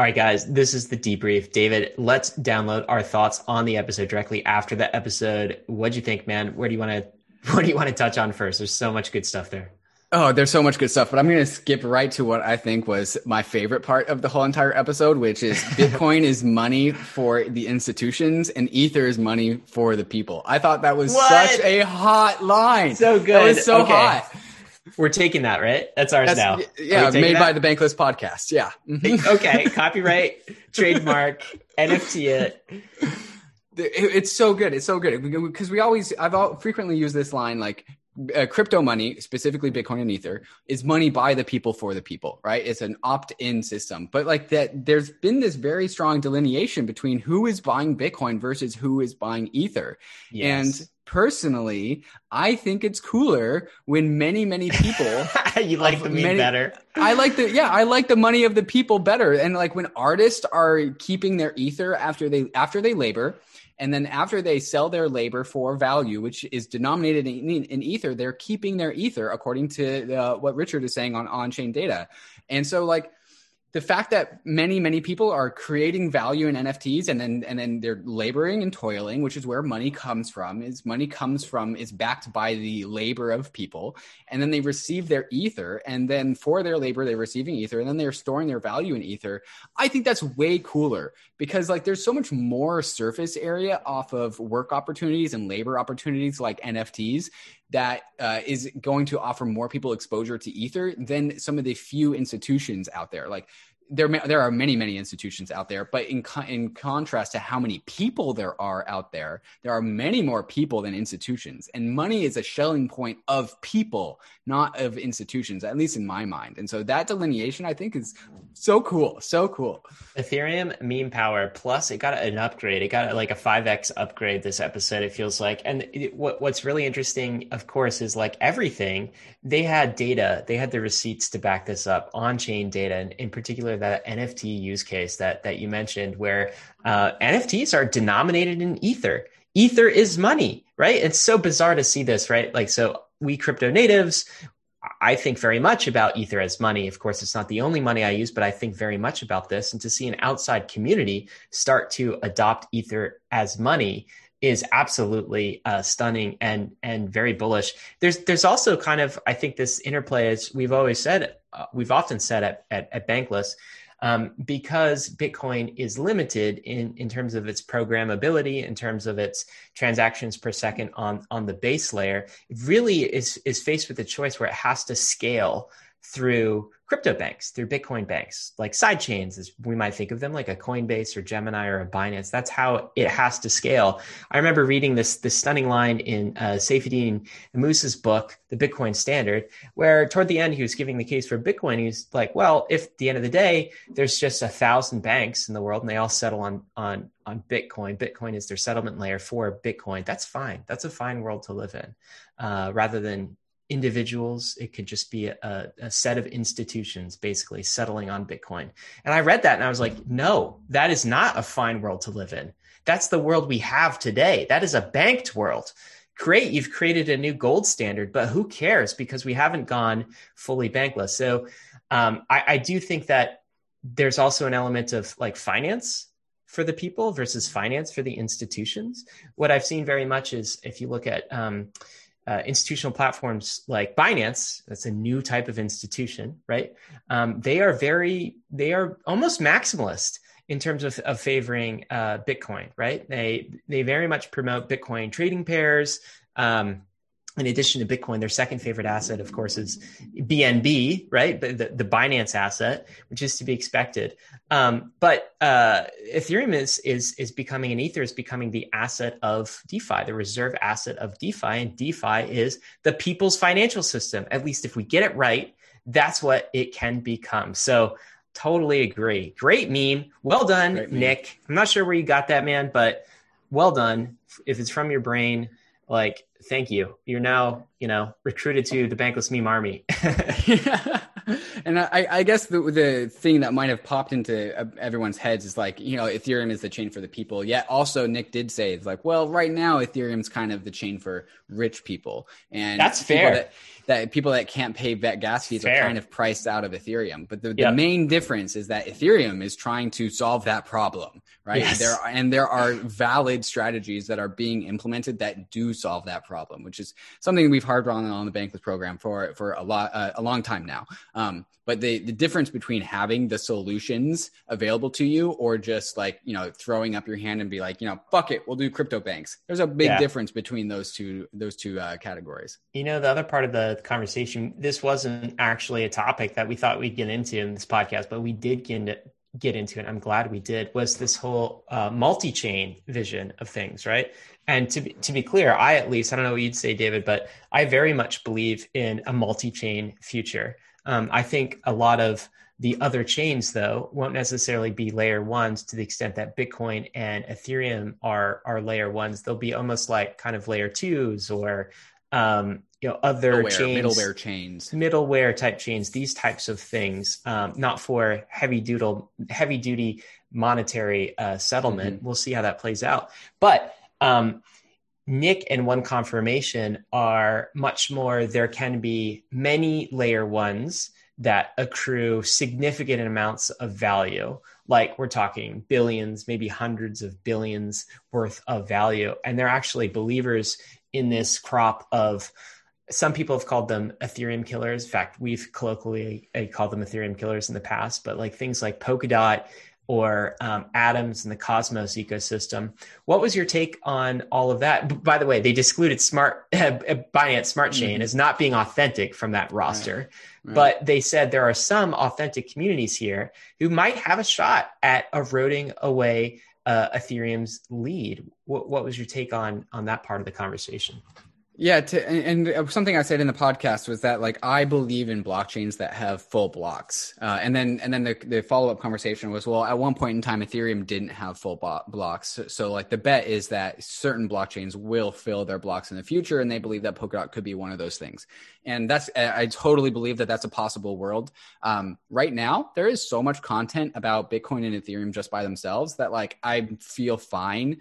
All right, guys, this is the debrief. David, let's download our thoughts on the episode directly after the episode. What'd you think, man? Where do you want to what do you want to touch on first? There's so much good stuff there. Oh, there's so much good stuff, but I'm going to skip right to what I think was my favorite part of the whole entire episode, which is Bitcoin is money for the institutions and Ether is money for the people. I thought that was what? such a hot line. So good. That was so okay. hot. We're taking that, right? That's ours That's, now. Yeah, made that? by the Bankless podcast. Yeah. Mm-hmm. okay. Copyright, trademark, NFT it. It's so good. It's so good because we always, I've all, frequently used this line like, uh, crypto money, specifically Bitcoin and Ether, is money by the people for the people, right? It's an opt-in system. But like that, there's been this very strong delineation between who is buying Bitcoin versus who is buying Ether. Yes. And personally, I think it's cooler when many, many people. you like the meme better. I like the yeah, I like the money of the people better. And like when artists are keeping their ether after they after they labor, and then after they sell their labor for value, which is denominated in, in ether, they're keeping their ether according to uh, what Richard is saying on on chain data. And so like the fact that many many people are creating value in nfts and then and then they're laboring and toiling which is where money comes from is money comes from is backed by the labor of people. And then they receive their ether and then for their labor they're receiving ether and then they're storing their value in ether. I think that's way cooler because like there's so much more surface area off of work opportunities and labor opportunities like nfts that uh, is going to offer more people exposure to ether than some of the few institutions out there. Like there there are many many institutions out there but in in contrast to how many people there are out there there are many more people than institutions. And money is a Schelling point of people not of institutions at least in my mind. And so that delineation i think is so cool so cool. Ethereum meme power plus it got an upgrade. It got like a 5x upgrade this episode it feels like. And it, what, what's really interesting of course is like everything they had data they had the receipts to back this up on chain data and in particular that NFT use case that that you mentioned, where uh, NFTs are denominated in Ether. Ether is money, right? It's so bizarre to see this, right? Like, so we crypto natives, I think very much about Ether as money. Of course, it's not the only money I use, but I think very much about this. And to see an outside community start to adopt Ether as money is absolutely uh, stunning and and very bullish. There's there's also kind of I think this interplay as we've always said uh, we've often said at, at, at Bankless um, because Bitcoin is limited in, in terms of its programmability, in terms of its transactions per second on, on the base layer, it really is, is faced with a choice where it has to scale through crypto banks, through Bitcoin banks, like side chains, as we might think of them, like a Coinbase or Gemini or a Binance. That's how it has to scale. I remember reading this this stunning line in uh, Saifedean Ammous's book, The Bitcoin Standard, where toward the end he was giving the case for Bitcoin. He's like, well, if at the end of the day there's just a thousand banks in the world and they all settle on on on Bitcoin, Bitcoin is their settlement layer for Bitcoin. That's fine. That's a fine world to live in, uh, rather than individuals. It could just be a, a, set of institutions basically settling on Bitcoin. And I read that and I was like, no, that is not a fine world to live in. That's the world we have today. That is a banked world. Great, you've created a new gold standard, but who cares because we haven't gone fully bankless. So um, I, I do think that there's also an element of like finance for the people versus finance for the institutions. What I've seen very much is if you look at um, uh, institutional platforms like Binance, that's a new type of institution, right? Um, they are very, they are almost maximalist in terms of, of favoring uh, Bitcoin, right? They they very much promote Bitcoin trading pairs. Um, in addition to Bitcoin, their second favorite asset, of course, is BNB, right? The, the, Binance asset, which is to be expected. Um, but uh, Ethereum is is is becoming an Ether is becoming the asset of DeFi, the reserve asset of DeFi, and DeFi is the people's financial system. At least if we get it right, that's what it can become. So totally agree. Great meme. Well done. Nick. I'm not sure where you got that, man, but well done. If it's from your brain, like thank you. You're now, you know, recruited to the Bankless Meme Army. and I, I, guess the the thing that might have popped into everyone's heads is like, you know, Ethereum is the chain for the people. Yet also Nick did say it's like, well, right now Ethereum's kind of the chain for rich people, and that's fair. That, that, people that can't pay vet gas fees fair. are kind of priced out of Ethereum. But the, the main difference is that Ethereum is trying to solve that problem, right? Yes. There are, and there are valid strategies that are being implemented that do solve that problem, which is something we've harped on on the Bankless program for for a lot uh, a long time now. Um, but the the difference between having the solutions available to you or just like you know throwing up your hand and be like you know fuck it, we'll do crypto banks. There's a big yeah. difference between those two those two uh, categories. You know, the other part of the conversation, this wasn't actually a topic that we thought we'd get into in this podcast, but we did get into get into it. I'm glad we did. Was this whole uh, multi-chain vision of things, right? And to be, to be clear, I at least I don't know what you'd say, David, but I very much believe in a multi-chain future. Um, I think a lot of the other chains, though, won't necessarily be layer ones to the extent that Bitcoin and Ethereum are are layer ones. They'll be almost like kind of layer twos or um, you know other middleware, chains, middleware chains, middleware type chains. These types of things, um, not for heavy doodle, heavy duty monetary uh, settlement. Mm-hmm. We'll see how that plays out, but. Um, Nick and 1confirmation are much more, there can be many layer ones that accrue significant amounts of value. Like we're talking billions, maybe hundreds of billions worth of value. And they're actually believers in this crop of some people have called them Ethereum killers. In fact, we've colloquially uh, called them Ethereum killers in the past, but like things like Polkadot or um, atoms in the Cosmos ecosystem. What was your take on all of that? By the way, they excluded Smart uh, Binance Smart Chain mm-hmm. as not being authentic from that roster, right. Right. but they said there are some authentic communities here who might have a shot at eroding away uh, Ethereum's lead. What, what was your take on on that part of the conversation? Yeah, to, and, and, something I said in the podcast was that like I believe in blockchains that have full blocks, uh, and then and then the, the follow up conversation was well at one point in time Ethereum didn't have full bo- blocks, so, so, like the bet is that certain blockchains will fill their blocks in the future, and they believe that Polkadot could be one of those things, and that's I totally believe that that's a possible world. Um, right now there is so much content about Bitcoin and Ethereum just by themselves that like I feel fine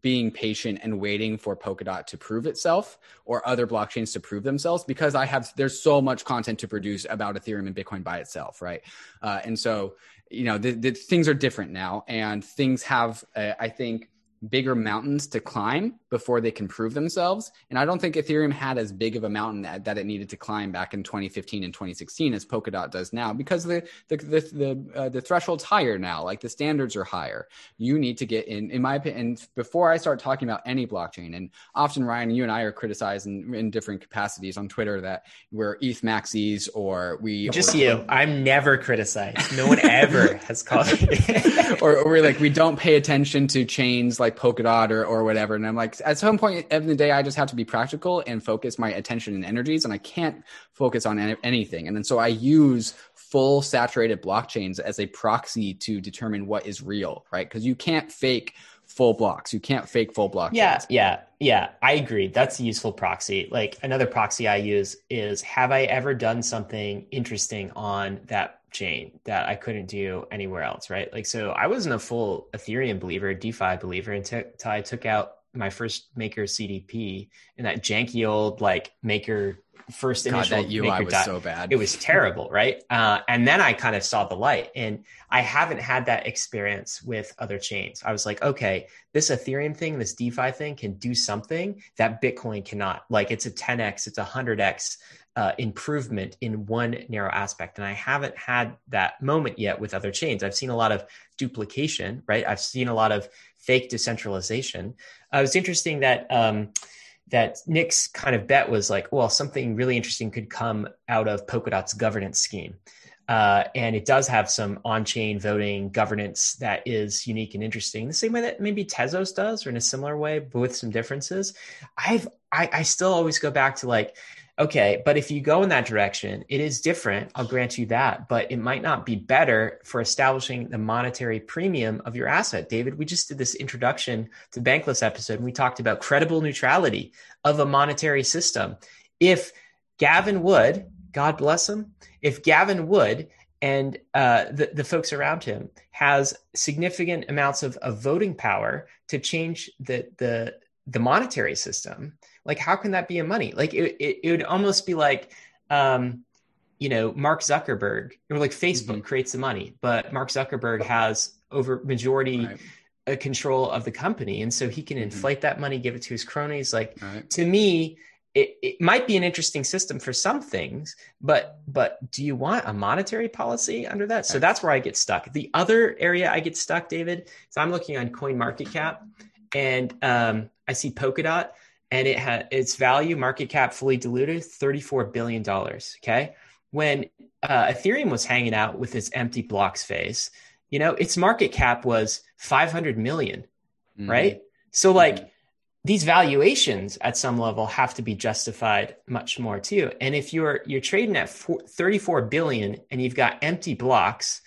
being patient and waiting for Polkadot to prove itself or other blockchains to prove themselves because I have there's so much content to produce about Ethereum and Bitcoin by itself, right? Uh, and so you know the, the, things are different now, and things have uh, I think bigger mountains to climb before they can prove themselves. And I don't think Ethereum had as big of a mountain that, that it needed to climb back in 2015 and 2016 as Polkadot does now because the the the the, uh, the threshold's higher now. Like the standards are higher. You need to get in. In my opinion, before I start talking about any blockchain, and often Ryan, you and I are criticized in, in different capacities on Twitter that we're ETH maxis or we just or, you. I'm never criticized. No one ever has called me. or, or we're like we don't pay attention to chains like like Polkadot or, or whatever. And I'm like, at some point in the day, I just have to be practical and focus my attention and energies, and I can't focus on any, anything. And then so I use full saturated blockchains as a proxy to determine what is real, right? Because you can't fake full blocks. You can't fake full blocks. Yeah, yeah, yeah. I agree. That's a useful proxy. Like another proxy I use is have I ever done something interesting on that chain that I couldn't do anywhere else, right? Like, so I wasn't a full Ethereum believer, DeFi believer until I took out my first Maker CDP and that janky old like Maker first God, initial that UI was so bad. It was terrible, right? Uh, and then I kind of saw the light, and I haven't had that experience with other chains. I was like, okay, this Ethereum thing, this DeFi thing, can do something that Bitcoin cannot. Like, it's a 10x, it's a 100x uh, improvement in one narrow aspect. And I haven't had that moment yet with other chains. I've seen a lot of duplication, right? I've seen a lot of fake decentralization. Uh, it was interesting that um, that Nick's kind of bet was like, well, something really interesting could come out of Polkadot's governance scheme. Uh, and it does have some on-chain voting governance that is unique and interesting, the same way that maybe Tezos does, or in a similar way, but with some differences. I've I, I still always go back to like Okay, but if you go in that direction, it is different. I'll grant you that, but it might not be better for establishing the monetary premium of your asset. David, we just did this introduction to Bankless episode and we talked about credible neutrality of a monetary system. If Gavin Wood God bless him. If Gavin Wood and uh, the, the folks around him has significant amounts of, of voting power to change the, the, the monetary system, like how can that be a money? Like it, it, it would almost be like, um, you know, Mark Zuckerberg or like Facebook mm-hmm. creates the money, but Mark Zuckerberg has over majority right. Control of the company. And so he can mm-hmm. inflate mm-hmm. that money, give it to his cronies. Like right. to me, it, it might be an interesting system for some things, but but do you want a monetary policy under that? So that's where I get stuck. The other area I get stuck, David, is I'm looking on Coin Market Cap, and um, I see Polkadot, and it had its value market cap fully diluted thirty four billion dollars. Okay, when uh, Ethereum was hanging out with its empty blocks phase, you know, its market cap was five hundred million, mm-hmm. right? So like. Mm-hmm these valuations at some level have to be justified much more too. And if you're you're trading at 34 billion and you've got empty blocks,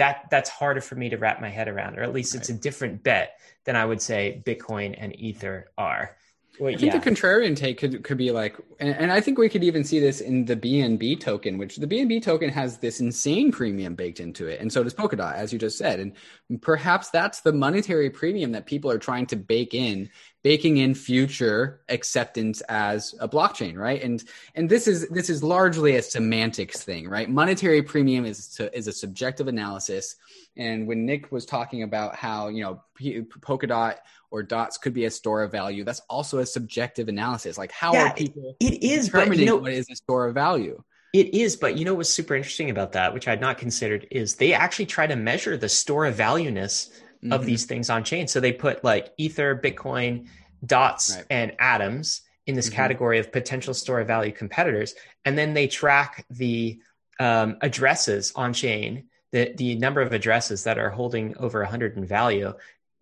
that that's harder for me to wrap my head around, or at least right. it's a different bet than I would say Bitcoin and Ether are. Well, I think yeah. the contrarian take could could be like, and, and, I think we could even see this in the BNB token, which the BNB token has this insane premium baked into it, and so does Polkadot, as you just said, and perhaps that's the monetary premium that people are trying to bake in, baking in future acceptance as a blockchain, right? And and this is this is largely a semantics thing, right? Monetary premium is to, is a subjective analysis, and when Nick was talking about how you know Polkadot or dots could be a store of value. That's also a subjective analysis. Like how yeah, are people it is determining you know, what is a store of value? It is, but you know what's super interesting about that, which I had not considered, is they actually try to measure the store of valueness mm-hmm. of these things on chain. So they put like Ether, Bitcoin, dots, right. and atoms in this mm-hmm. category of potential store of value competitors, and then they track the um, addresses on chain the the number of addresses that are holding over 100 in value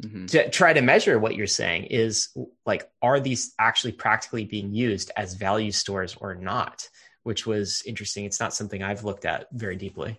mm-hmm. to try to measure what you're saying is like are these actually practically being used as value stores or not which was interesting it's not something i've looked at very deeply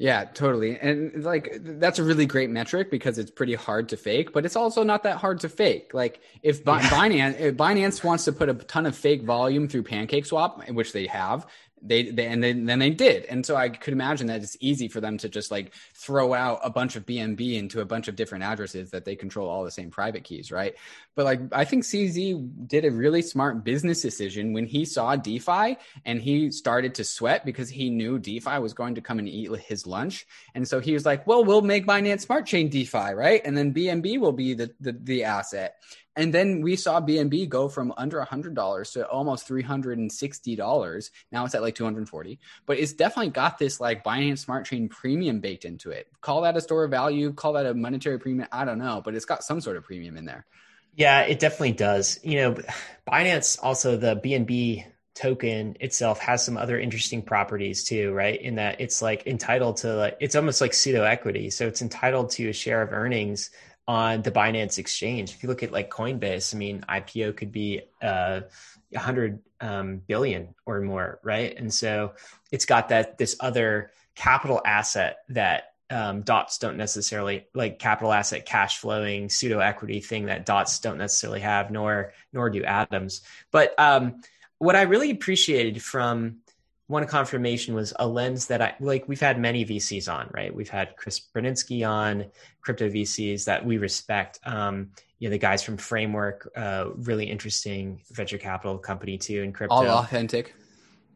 yeah, totally. And like that's a really great metric because it's pretty hard to fake, but it's also not that hard to fake. Like if. Binance if Binance wants to put a ton of fake volume through PancakeSwap, which they have, they, they and then, then they did. And so i could imagine that it's easy for them to just like throw out a bunch of bnb into a bunch of different addresses that they control all the same private keys right? But like i think cz did a really smart business decision when he saw defi and he started to sweat because he knew defi was going to come and eat his lunch. And so he was like well we'll make binance smart chain defi right? And then bnb will be the the, the asset and then we saw BNB go from under $100 to almost $360. Now it's at like 240, but it's definitely got this like Binance Smart Chain premium baked into it. Call that a store of value, call that a monetary premium. I don't know, but it's got some sort of premium in there. Yeah, it definitely does. You know, Binance also the BNB token itself has some other interesting properties too, right? In that it's like entitled to like it's almost like pseudo equity. So it's entitled to a share of earnings on the Binance exchange. If you look at like Coinbase, I mean, IPO could be uh, 100 um, billion or more, right? And so it's got that this other capital asset that um, dots don't necessarily like capital asset cash flowing pseudo equity thing that dots don't necessarily have, nor nor do atoms. But um, what I really appreciated from 1confirmation was a lens that I like. We've had many VCs on, right? We've had Chris Burniske on, crypto VCs that we respect. Um, you know, the guys from Framework, uh, really interesting venture capital company too in crypto. All authentic.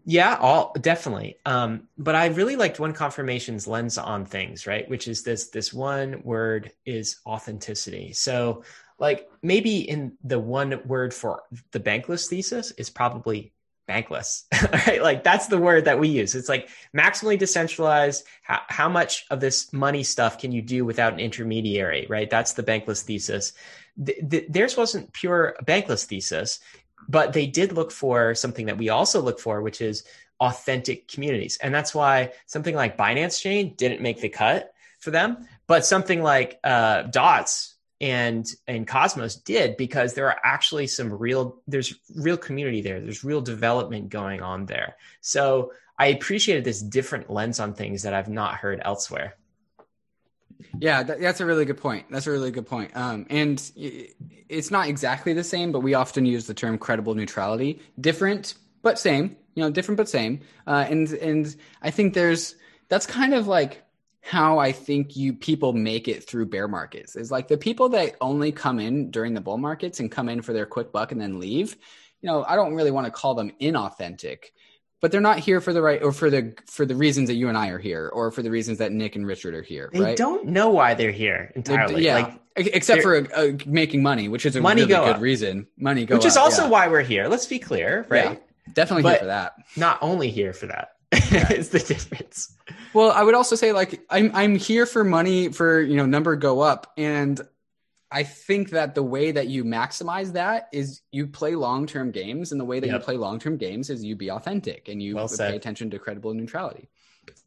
Yeah, all definitely. Um, but I really liked 1confirmation's lens on things, right? Which is this this one word is authenticity. So like maybe in the one word for the bankless thesis is probably bankless. Right? Like that's the word that we use. It's like maximally decentralized. How, how much of this money stuff can you do without an intermediary right? That's the bankless thesis. The, the, theirs wasn't pure bankless thesis but they did look for something that we also look for which is authentic communities. And that's why something like binance chain didn't make the cut for them but something like uh, dots and and Cosmos did because there are actually some real there's real community there. There's real development going on there. So I appreciated this different lens on things that I've not heard elsewhere. Yeah, that, that's a really good point. That's a really good point. Um, and it's not exactly the same, but we often use the term credible neutrality. Different, but same. You know, different but same. Uh, and and I think there's that's kind of like how I think you people make it through bear markets is like the people that only come in during the bull markets and come in for their quick buck and then leave. You know, I don't really want to call them inauthentic, but they're not here for the right or for the for the reasons that you and I are here or for the reasons that Nick and Richard are here. They right? don't know why they're here entirely. yeah, Like, except for uh, making money, which is a Money really go good up. reason. Money go which is up, also yeah. why we're here. Let's be clear, right? Yeah. definitely But- here for that. Not only here for that. is the difference. Well, I would also say like I'm I'm here for money for you know number go up, and I think that the way that you maximize that is you play long term games, and the way that Yep. you play long term games is you be authentic and you Well pay attention to credible neutrality.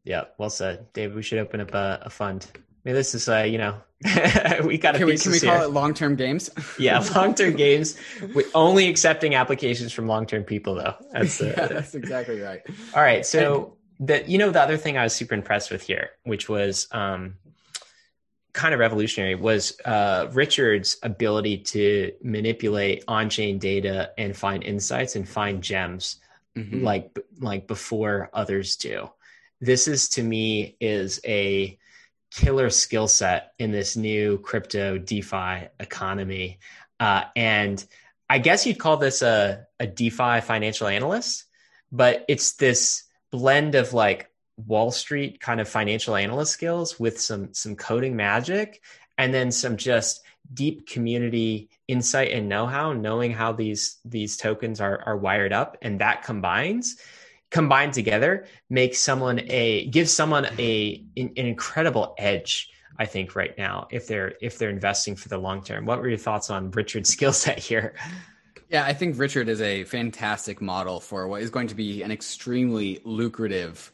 Yeah, well said, David. We should open up a, a fund. I mean, this is uh, you know, we got to. Can we can we here. call it long term games? yeah, long term games. We only accepting applications from long term people, though. That's uh, yeah, that's exactly right. All right. So the you know the other thing I was super impressed with here, which was um, kind of revolutionary, was uh, Richard's ability to manipulate on-chain data and find insights and find gems Mhm. like like before others do. This is to me is a killer skill set in this new crypto DeFi economy, uh, and I guess you'd call this a a DeFi financial analyst, but it's this blend of like Wall Street kind of financial analyst skills with some some coding magic, and then some just deep community insight and know-how, knowing how these these tokens are are wired up, and that combines combined together makes someone a gives someone a an, an incredible edge. I think right now, if they're if they're investing for the long term, what were your thoughts on Richard's skill set here? Yeah, I think Richard is a fantastic model for what is going to be an extremely lucrative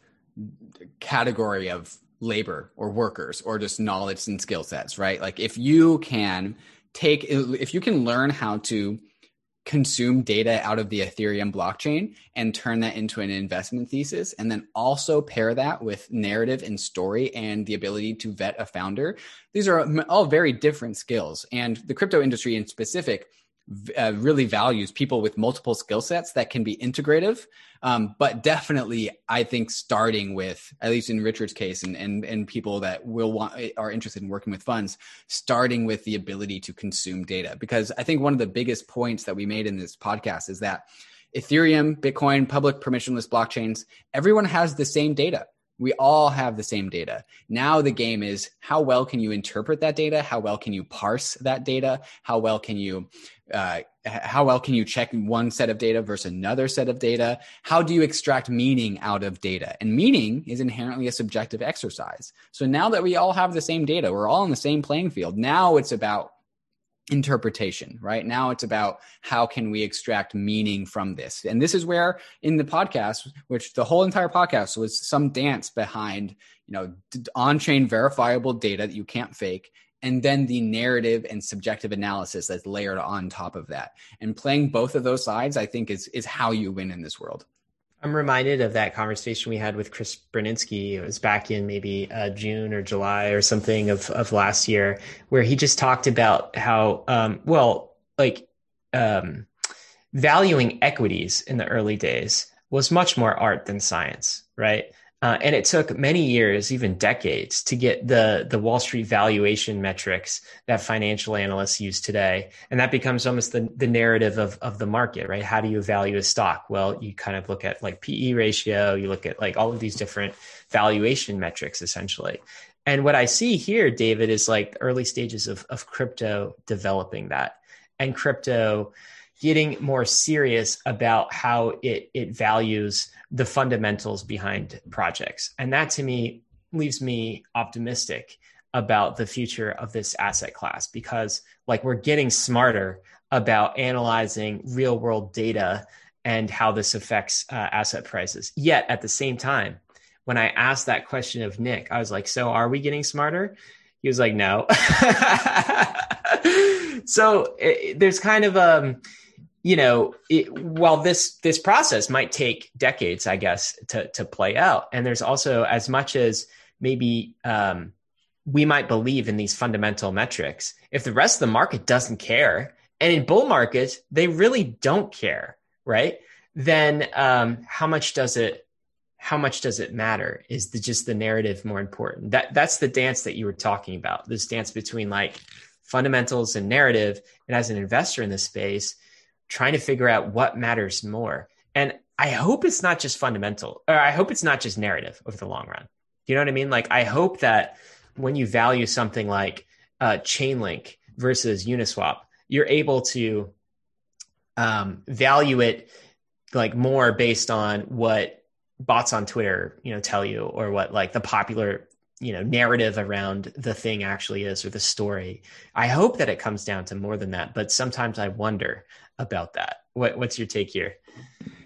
category of labor or workers or just knowledge and skill sets, right? Like if you can take, if you can learn how to consume data out of the Ethereum blockchain and turn that into an investment thesis, and then also pair that with narrative and story and the ability to vet a founder, these are all very different skills. And the crypto industry in specific uh, really values people with multiple skill sets that can be integrative. Um, but definitely, I think starting with, at least in Richard's case, and, and and people that will want are interested in working with funds, starting with the ability to consume data. Because I think one of the biggest points that we made in this podcast is that Ethereum, Bitcoin, public permissionless blockchains, everyone has the same data. We all have the same data. Now the game is how well can you interpret that data? How well can you parse that data? How well can you uh, how well can you check one set of data versus another set of data? How do you extract meaning out of data? And meaning is inherently a subjective exercise. So now that we all have the same data, we're all on the same playing field. Now it's about interpretation, right? Now it's about how can we extract meaning from this? And this is where in the podcast, which the whole entire podcast was some dance behind, you know, on-chain verifiable data that you can't fake and then the narrative and subjective analysis that's layered on top of that. And playing both of those sides, I think is is how you win in this world. I'm reminded of that conversation we had with Chris Burniske. It was back in maybe uh, June or July or something of, of last year, where he just talked about how, um, well, like um, valuing equities in the early days was much more art than science, right? Uh, and it took many years, even decades, to get the the Wall Street valuation metrics that financial analysts use today, and that becomes almost the the narrative of of the market, right? How do you value a stock? Well, you kind of look at like PE ratio, you look at like all of these different valuation metrics, essentially. And what I see here, David, is like early stages of of crypto developing that, and crypto getting more serious about how it it values the fundamentals behind projects. And that to me leaves me optimistic about the future of this asset class because like we're getting smarter about analyzing real world data and how this affects uh, asset prices. Yet at the same time, when I asked that question of Nick, I was like, "So are we getting smarter?" He was like, "No." so it, there's kind of um you know, it, while this this process might take decades, I guess, to to play out, and there's also as much as maybe um, we might believe in these fundamental metrics, if the rest of the market doesn't care, and in bull markets they really don't care, right? then um, how much does it how much does it matter? Is the just the narrative more important? That that's the dance that you were talking about. This dance between like fundamentals and narrative. And as an investor in this space, trying to figure out what matters more. And I hope it's not just fundamental, or I hope it's not just narrative over the long run. You know what I mean? Like I hope that when you value something like uh, Chainlink versus Uniswap, you're able to um, value it like more based on what bots on Twitter, you know, tell you, or what like the popular you know narrative around the thing actually is or the story. I hope that it comes down to more than that but sometimes i wonder about that. What, what's your take here?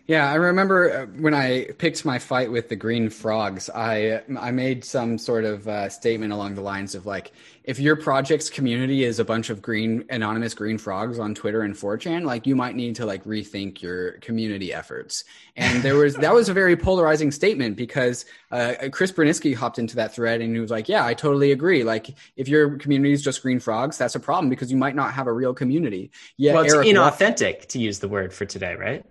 Yeah, I remember uh, when I picked my fight with the Green Frogs, I I made some sort of uh, statement along the lines of like, if your project's community is a bunch of green anonymous green frogs on Twitter and 4chan, like you might need to like rethink your community efforts. And there was that was a very polarizing statement because uh, Chris Burniske hopped into that thread and he was like, "Yeah, I totally agree. Like if your community is just green frogs, that's a problem because you might not have a real community." Yeah, well, it's Eric inauthentic to use the word for today, right?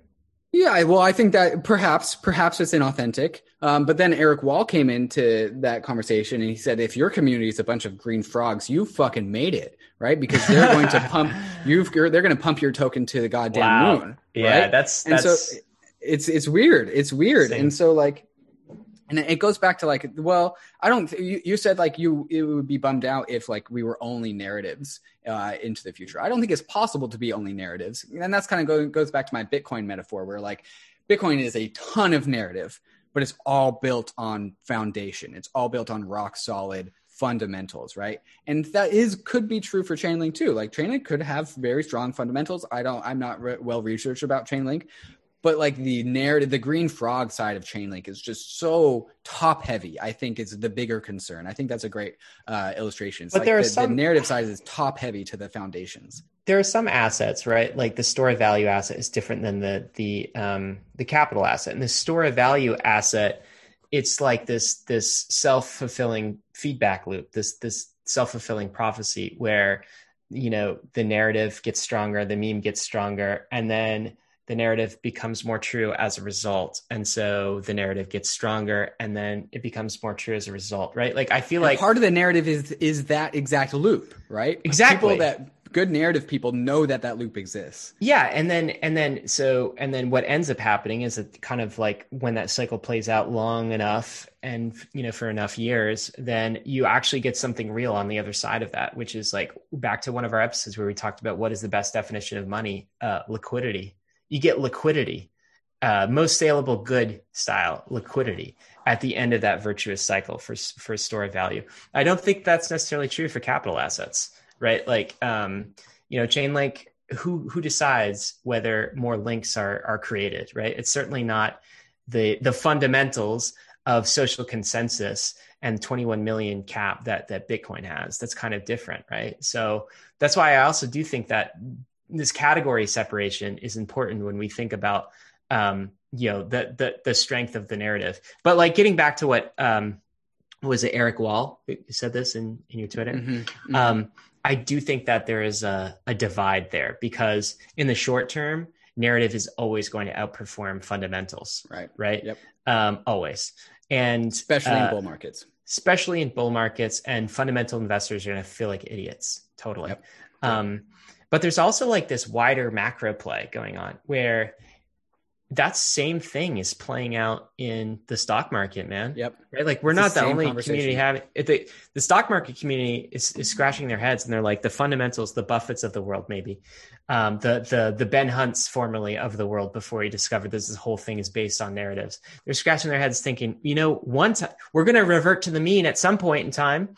Yeah, well, I think that perhaps perhaps it's inauthentic. Um, but then Eric Wall came into that conversation and he said, if your community is a bunch of green frogs, you fucking made it, right? Because they're going to pump you've They're going to pump your token to the goddamn wow. moon. Yeah, right? that's and that's... so it's it's weird. It's weird, Same. and so like and it goes back to like well i don't you, you said like you it would be bummed out if like we were only narratives uh, into the future. I don't think it's possible to be only narratives. And that's kind of go, goes back to my bitcoin metaphor where like bitcoin is a ton of narrative but it's all built on foundation. It's all built on rock solid fundamentals right? And that is could be true for chainlink too. Like chainlink could have very strong fundamentals. I don't i'm not re- well researched about chainlink but like the narrative the green frog side of chainlink is just so top heavy i think is the bigger concern. I think that's a great uh, illustration. It's but like there are the, some... the narrative side is top heavy to the foundations. There are some assets right? Like the store of value asset is different than the the um the capital asset. And the store of value asset it's like this this self-fulfilling feedback loop this this self-fulfilling prophecy where you know the narrative gets stronger the meme gets stronger and then the narrative becomes more true as a result. And so the narrative gets stronger and then it becomes more true as a result right? Like i feel and like part of the narrative is is that exact loop right? Exactly people that good narrative people know that that loop exists. Yeah and then and then so and then what ends up happening is that kind of like when that cycle plays out long enough and you know for enough years then you actually get something real on the other side of that which is like back to one of our episodes where we talked about what is the best definition of money? Uh, liquidity you get liquidity, uh, most saleable good style liquidity at the end of that virtuous cycle for for store of value. I don't think that's necessarily true for capital assets, right? Like, um, you know, Chainlink. Who who decides whether more links are are created, right? It's certainly not the the fundamentals of social consensus and 21 million cap that that Bitcoin has. That's kind of different, right? So that's why I also do think that this category separation is important when we think about um, you know the, the the strength of the narrative. But like getting back to what um, was it Eric Wall who said this in in your Twitter? Mm-hmm, mm-hmm. Um, I do think that there is a, a divide there because in the short term, narrative is always going to outperform fundamentals. Right. Right. Yep. Um, always. And especially uh, in bull markets. Especially in bull markets, and fundamental investors are going to feel like idiots. Totally. Yep. Um, but there's also like this wider macro play going on where that same thing is playing out in the stock market, man. Yep. Right. Like we're it's not the, the only community having it. The, the stock market community is, is scratching their heads and they're like the fundamentals, the Buffetts of the world, maybe um, the, the, the Ben Hunts formerly of the world before he discovered this, this whole thing is based on narratives. They're scratching their heads thinking, you know, one time we're going to revert to the mean at some point in time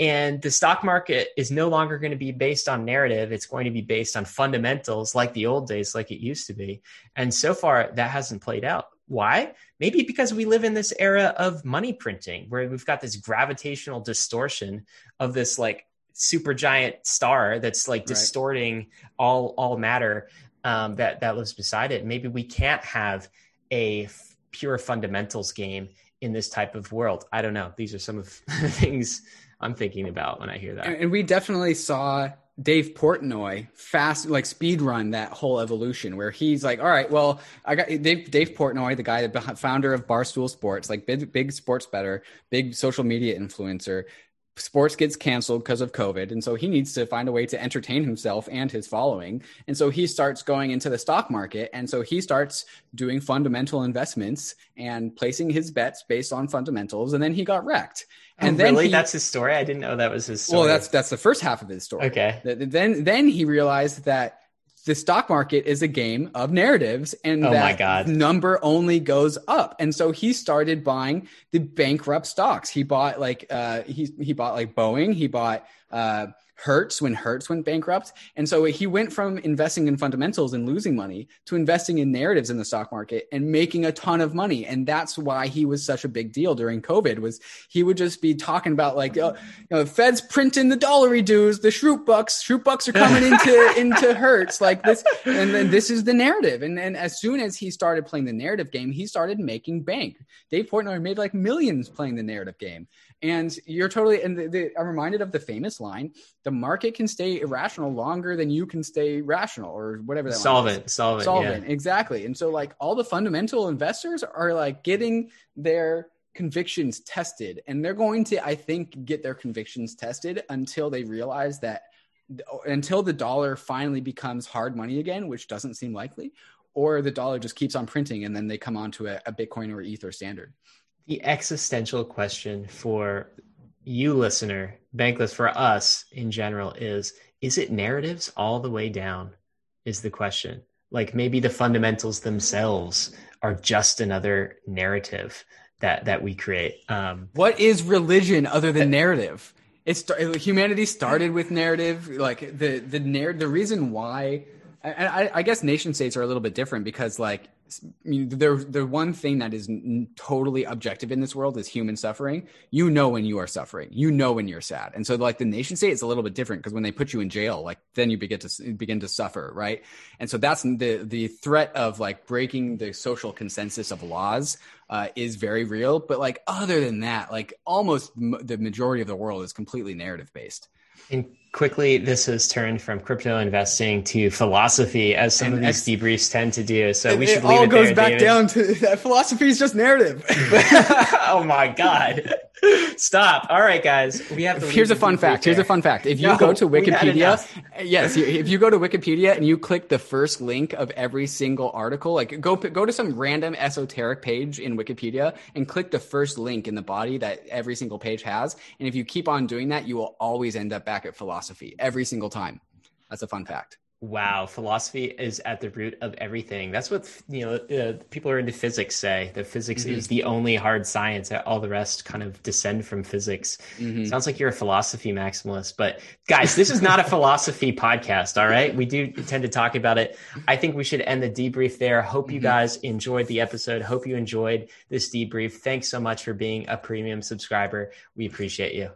and the stock market is no longer going to be based on narrative. It's going to be based on fundamentals like the old days, like it used to be. And so far, that hasn't played out. Why? Maybe because we live in this era of money printing where we've got this gravitational distortion of this like super giant star that's like distorting right. all all matter um, that that lives beside it. Maybe we can't have a f- pure fundamentals game in this type of world. I don't know. These are some of the things I'm thinking about when I hear that. And we definitely saw Dave Portnoy fast like speed run that whole evolution where he's like, all right, well, I got Dave, Dave Portnoy, the guy, the founder of Barstool Sports, like big big sports bettor, big social media influencer. Sports gets canceled because of COVID, and so he needs to find a way to entertain himself and his following. And so he starts going into the stock market, and so he starts doing fundamental investments and placing his bets based on fundamentals. And then he got wrecked. Oh, and then really, he, that's his story. I didn't know that was his story. Well, that's that's the first half of his story. Okay. Then then he realized that the stock market is a game of narratives and oh that number only goes up. And so he started buying the bankrupt stocks. He bought like uh he he bought like boeing. He bought uh Hertz when Hertz went bankrupt. And so he went from investing in fundamentals and losing money to investing in narratives in the stock market and making a ton of money. And that's why he was such a big deal during COVID was he would just be talking about like, oh, you know, Fed's printing the dollary dues, the Shroot bucks, Shroot bucks are coming into, into Hertz like this. And then this is the narrative. And then as soon as he started playing the narrative game, he started making bank. Dave Portnoy made like millions playing the narrative game. And you're totally, and the, the, I'm reminded of the famous line: "The market can stay irrational longer than you can stay rational," or whatever that. Solvent, solvent, solvent, yeah. exactly. And so, like, all the fundamental investors are like getting their convictions tested, and they're going to, I think, get their convictions tested until they realize that, until the dollar finally becomes hard money again, which doesn't seem likely, or the dollar just keeps on printing, and then they come onto a, a Bitcoin or Ether standard the existential question for you listener bankless for us in general is is it narratives all the way down? Is the question. Like maybe the fundamentals themselves are just another narrative that that we create. Um what is religion other than narrative? It's humanity started with narrative like the the narr- the reason why I, I guess nation states are a little bit different because like I mean, the the one thing that is totally objective in this world is human suffering. You know when you are suffering. You know when you're sad. And so, like the nation state is a little bit different because when they put you in jail, like then you begin to begin to suffer, right? And so that's the the threat of like breaking the social consensus of laws uh, is very real. But like other than that, like almost m- the majority of the world is completely narrative based. Quickly, this has turned from crypto investing to philosophy, as some and of these debriefs tend to do. So we should it all it goes back David. down to that philosophy is just narrative. oh my god! Stop. All right, guys. We have. Here's a fun fact. Here's a fun fact. If you no, go to Wikipedia, yes, if you go to Wikipedia and you click the first link of every single article, like go go to some random esoteric page in Wikipedia and click the first link in the body that every single page has, and if you keep on doing that, you will always end up back at philosophy philosophy every single time. That's a fun fact. Wow, philosophy is at the root of everything. That's what you know. Uh, people are into physics say that physics mm-hmm. is the only hard science. That all the rest kind of descend from physics. Mm-hmm. Sounds like you're a philosophy maximalist, but guys, this is not a philosophy podcast. All right, we do tend to talk about it. I think we should end the debrief there. Hope mm-hmm. you guys enjoyed the episode. Hope you enjoyed this debrief. Thanks so much for being a premium subscriber. We appreciate you.